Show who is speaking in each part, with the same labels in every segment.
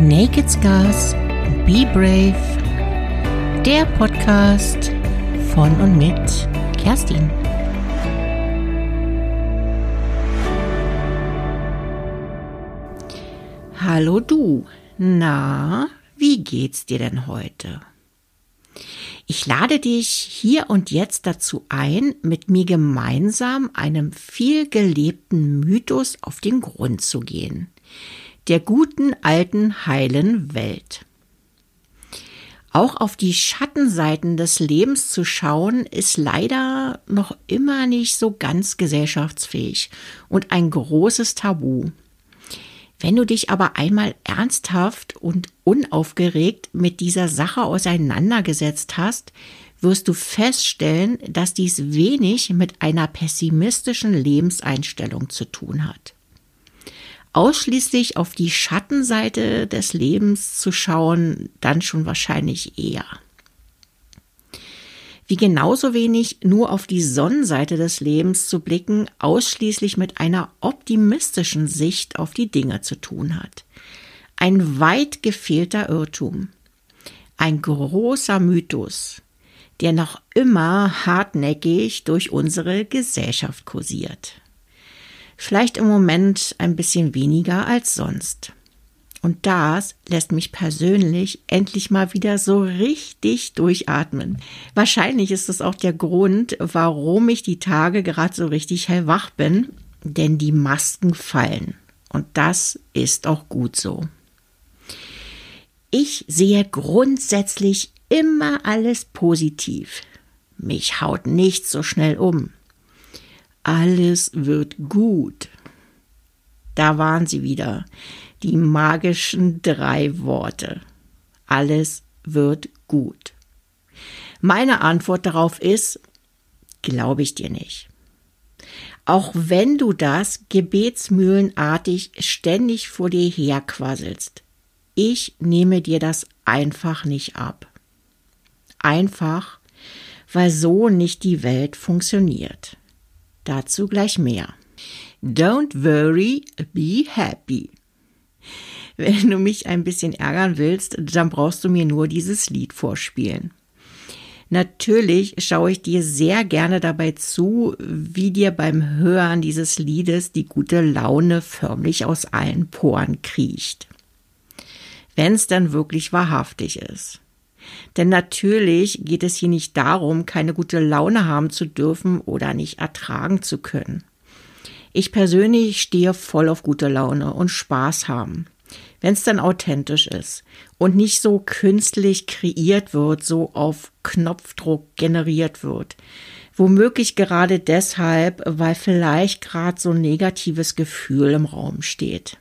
Speaker 1: Naked Scars, Be Brave, der Podcast von und mit Kerstin. Hallo du, na, wie geht's dir denn heute? Ich lade dich hier und jetzt dazu ein, mit mir gemeinsam einem viel gelebten Mythos auf den Grund zu gehen. Der guten alten heilen Welt. Auch auf die Schattenseiten des Lebens zu schauen, ist leider noch immer nicht so ganz gesellschaftsfähig und ein großes Tabu. Wenn du dich aber einmal ernsthaft und unaufgeregt mit dieser Sache auseinandergesetzt hast, wirst du feststellen, dass dies wenig mit einer pessimistischen Lebenseinstellung zu tun hat. Ausschließlich auf die Schattenseite des Lebens zu schauen, dann schon wahrscheinlich eher wie genauso wenig nur auf die Sonnenseite des Lebens zu blicken, ausschließlich mit einer optimistischen Sicht auf die Dinge zu tun hat. Ein weit gefehlter Irrtum. Ein großer Mythos, der noch immer hartnäckig durch unsere Gesellschaft kursiert. Vielleicht im Moment ein bisschen weniger als sonst. Und das lässt mich persönlich endlich mal wieder so richtig durchatmen. Wahrscheinlich ist es auch der Grund, warum ich die Tage gerade so richtig hellwach bin, denn die Masken fallen. Und das ist auch gut so. Ich sehe grundsätzlich immer alles positiv. Mich haut nichts so schnell um. Alles wird gut. Da waren sie wieder die magischen drei Worte. Alles wird gut. Meine Antwort darauf ist, glaube ich dir nicht. Auch wenn du das gebetsmühlenartig ständig vor dir herquasselst, ich nehme dir das einfach nicht ab. Einfach, weil so nicht die Welt funktioniert. Dazu gleich mehr. Don't worry, be happy. Wenn du mich ein bisschen ärgern willst, dann brauchst du mir nur dieses Lied vorspielen. Natürlich schaue ich dir sehr gerne dabei zu, wie dir beim Hören dieses Liedes die gute Laune förmlich aus allen Poren kriecht. Wenn es dann wirklich wahrhaftig ist. Denn natürlich geht es hier nicht darum, keine gute Laune haben zu dürfen oder nicht ertragen zu können. Ich persönlich stehe voll auf gute Laune und Spaß haben wenn es dann authentisch ist und nicht so künstlich kreiert wird, so auf Knopfdruck generiert wird. Womöglich gerade deshalb, weil vielleicht gerade so ein negatives Gefühl im Raum steht.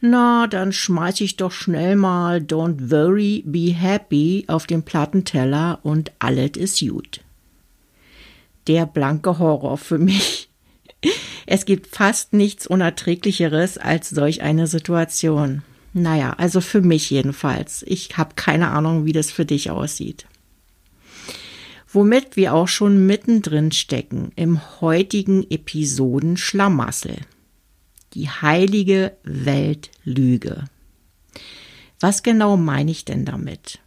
Speaker 1: Na, dann schmeiß ich doch schnell mal Don't worry, be happy auf den Plattenteller und alles ist gut. Der blanke Horror für mich. Es gibt fast nichts Unerträglicheres als solch eine Situation. Naja, also für mich jedenfalls. Ich habe keine Ahnung, wie das für dich aussieht. Womit wir auch schon mittendrin stecken im heutigen Episoden Schlamassel. Die heilige Weltlüge. Was genau meine ich denn damit?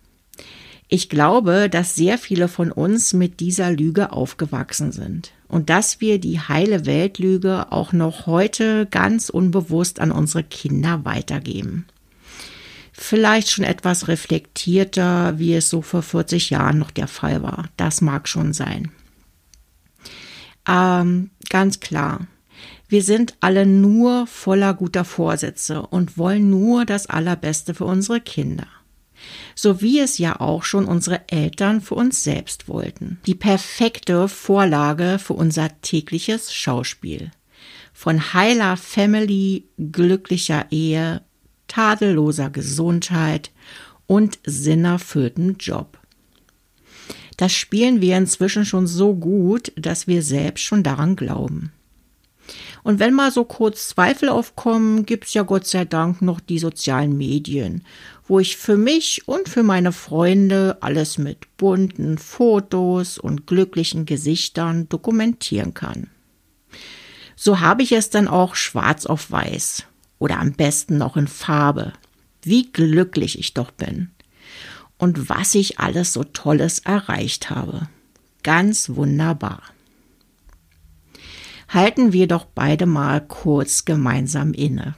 Speaker 1: Ich glaube, dass sehr viele von uns mit dieser Lüge aufgewachsen sind und dass wir die heile Weltlüge auch noch heute ganz unbewusst an unsere Kinder weitergeben. Vielleicht schon etwas reflektierter, wie es so vor 40 Jahren noch der Fall war. Das mag schon sein. Ähm, ganz klar. Wir sind alle nur voller guter Vorsätze und wollen nur das Allerbeste für unsere Kinder so wie es ja auch schon unsere Eltern für uns selbst wollten. Die perfekte Vorlage für unser tägliches Schauspiel. Von heiler Family, glücklicher Ehe, tadelloser Gesundheit und sinnerfülltem Job. Das spielen wir inzwischen schon so gut, dass wir selbst schon daran glauben. Und wenn mal so kurz Zweifel aufkommen, gibt's ja Gott sei Dank noch die sozialen Medien, wo ich für mich und für meine Freunde alles mit bunten Fotos und glücklichen Gesichtern dokumentieren kann. So habe ich es dann auch schwarz auf weiß oder am besten noch in Farbe. wie glücklich ich doch bin und was ich alles so Tolles erreicht habe. Ganz wunderbar. Halten wir doch beide mal kurz gemeinsam inne.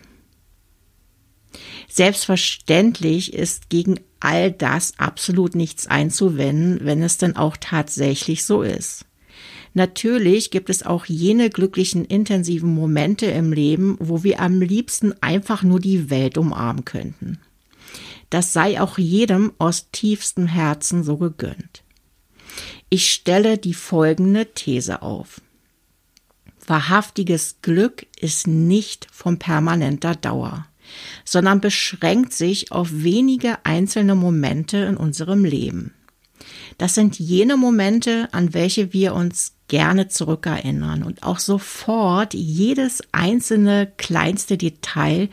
Speaker 1: Selbstverständlich ist gegen all das absolut nichts einzuwenden, wenn es denn auch tatsächlich so ist. Natürlich gibt es auch jene glücklichen, intensiven Momente im Leben, wo wir am liebsten einfach nur die Welt umarmen könnten. Das sei auch jedem aus tiefstem Herzen so gegönnt. Ich stelle die folgende These auf. Wahrhaftiges Glück ist nicht von permanenter Dauer, sondern beschränkt sich auf wenige einzelne Momente in unserem Leben. Das sind jene Momente, an welche wir uns gerne zurückerinnern und auch sofort jedes einzelne kleinste Detail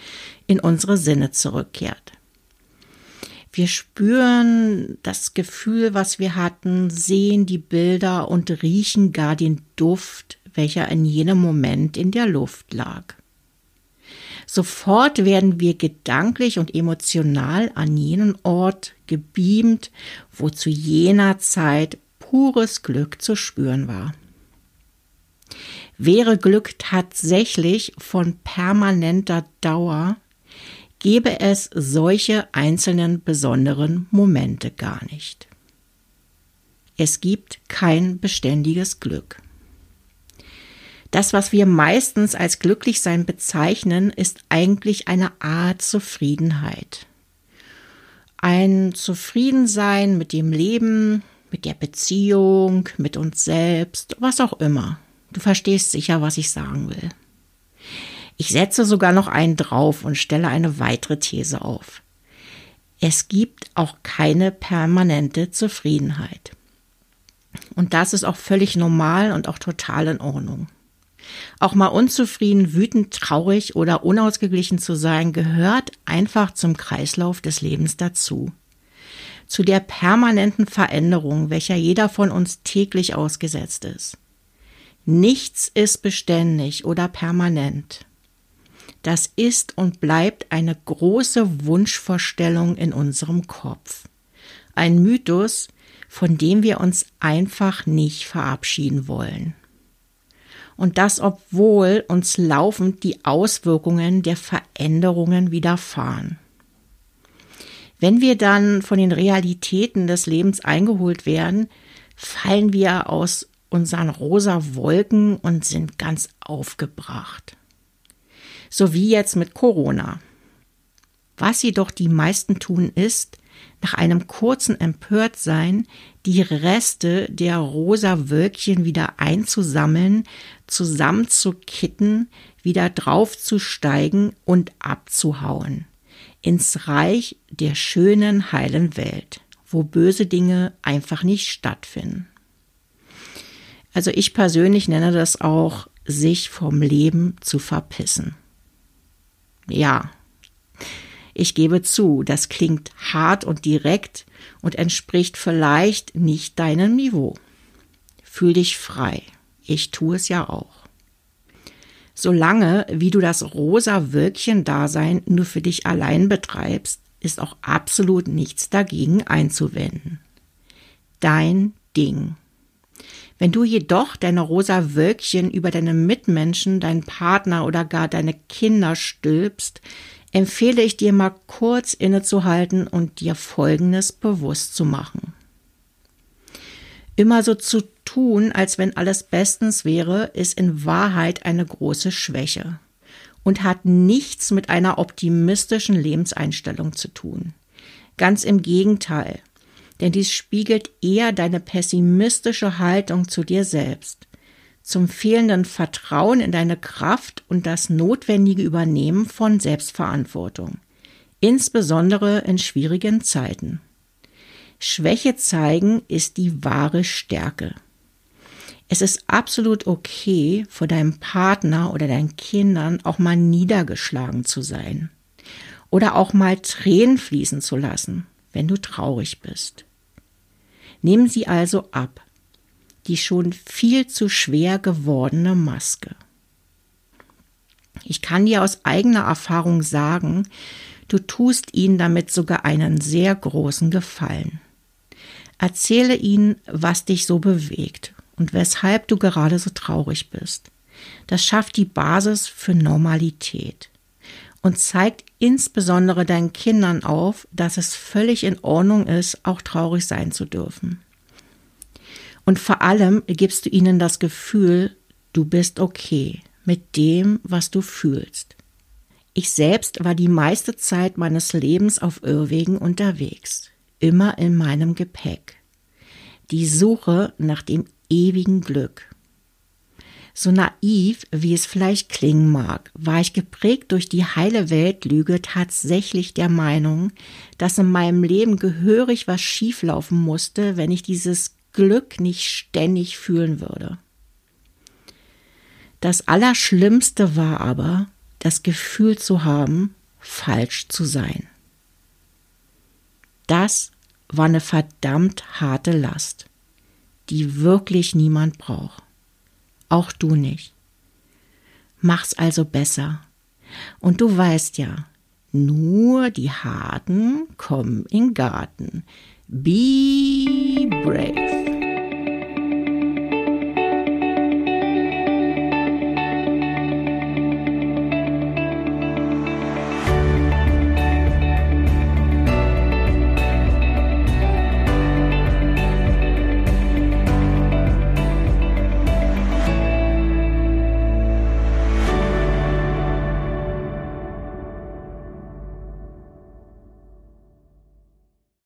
Speaker 1: in unsere Sinne zurückkehrt. Wir spüren das Gefühl, was wir hatten, sehen die Bilder und riechen gar den Duft, welcher in jenem Moment in der Luft lag. Sofort werden wir gedanklich und emotional an jenen Ort gebeamt, wo zu jener Zeit pures Glück zu spüren war. Wäre Glück tatsächlich von permanenter Dauer, gäbe es solche einzelnen besonderen Momente gar nicht. Es gibt kein beständiges Glück. Das, was wir meistens als Glücklichsein bezeichnen, ist eigentlich eine Art Zufriedenheit. Ein Zufriedensein mit dem Leben, mit der Beziehung, mit uns selbst, was auch immer. Du verstehst sicher, was ich sagen will. Ich setze sogar noch einen drauf und stelle eine weitere These auf. Es gibt auch keine permanente Zufriedenheit. Und das ist auch völlig normal und auch total in Ordnung. Auch mal unzufrieden, wütend, traurig oder unausgeglichen zu sein, gehört einfach zum Kreislauf des Lebens dazu. Zu der permanenten Veränderung, welcher jeder von uns täglich ausgesetzt ist. Nichts ist beständig oder permanent. Das ist und bleibt eine große Wunschvorstellung in unserem Kopf. Ein Mythos, von dem wir uns einfach nicht verabschieden wollen und das obwohl uns laufend die Auswirkungen der Veränderungen widerfahren. Wenn wir dann von den Realitäten des Lebens eingeholt werden, fallen wir aus unseren rosa Wolken und sind ganz aufgebracht. So wie jetzt mit Corona. Was jedoch die meisten tun ist, nach einem kurzen Empörtsein die Reste der rosa Wölkchen wieder einzusammeln, zusammenzukitten, wieder draufzusteigen und abzuhauen. Ins Reich der schönen, heilen Welt, wo böse Dinge einfach nicht stattfinden. Also ich persönlich nenne das auch, sich vom Leben zu verpissen. Ja, ich gebe zu, das klingt hart und direkt und entspricht vielleicht nicht deinem Niveau. Fühl dich frei. Ich tue es ja auch. Solange, wie du das rosa Wölkchen-Dasein nur für dich allein betreibst, ist auch absolut nichts dagegen einzuwenden. Dein Ding. Wenn du jedoch deine rosa Wölkchen über deine Mitmenschen, deinen Partner oder gar deine Kinder stülpst, empfehle ich dir mal kurz innezuhalten und dir Folgendes bewusst zu machen. Immer so zu tun, als wenn alles bestens wäre, ist in Wahrheit eine große Schwäche und hat nichts mit einer optimistischen Lebenseinstellung zu tun. Ganz im Gegenteil, denn dies spiegelt eher deine pessimistische Haltung zu dir selbst zum fehlenden Vertrauen in deine Kraft und das notwendige Übernehmen von Selbstverantwortung, insbesondere in schwierigen Zeiten. Schwäche zeigen ist die wahre Stärke. Es ist absolut okay, vor deinem Partner oder deinen Kindern auch mal niedergeschlagen zu sein oder auch mal Tränen fließen zu lassen, wenn du traurig bist. Nehmen sie also ab die schon viel zu schwer gewordene Maske. Ich kann dir aus eigener Erfahrung sagen, Du tust ihnen damit sogar einen sehr großen Gefallen. Erzähle ihnen, was dich so bewegt und weshalb du gerade so traurig bist. Das schafft die Basis für Normalität und zeigt insbesondere deinen Kindern auf, dass es völlig in Ordnung ist, auch traurig sein zu dürfen. Und vor allem gibst du ihnen das Gefühl, du bist okay mit dem, was du fühlst. Ich selbst war die meiste Zeit meines Lebens auf Irrwegen unterwegs, immer in meinem Gepäck. Die Suche nach dem ewigen Glück. So naiv, wie es vielleicht klingen mag, war ich geprägt durch die heile Weltlüge tatsächlich der Meinung, dass in meinem Leben gehörig was schieflaufen musste, wenn ich dieses Glück nicht ständig fühlen würde. Das Allerschlimmste war aber, das Gefühl zu haben, falsch zu sein. Das war eine verdammt harte Last, die wirklich niemand braucht. Auch du nicht. Mach's also besser. Und du weißt ja, nur die Harten kommen in Garten. Be brave.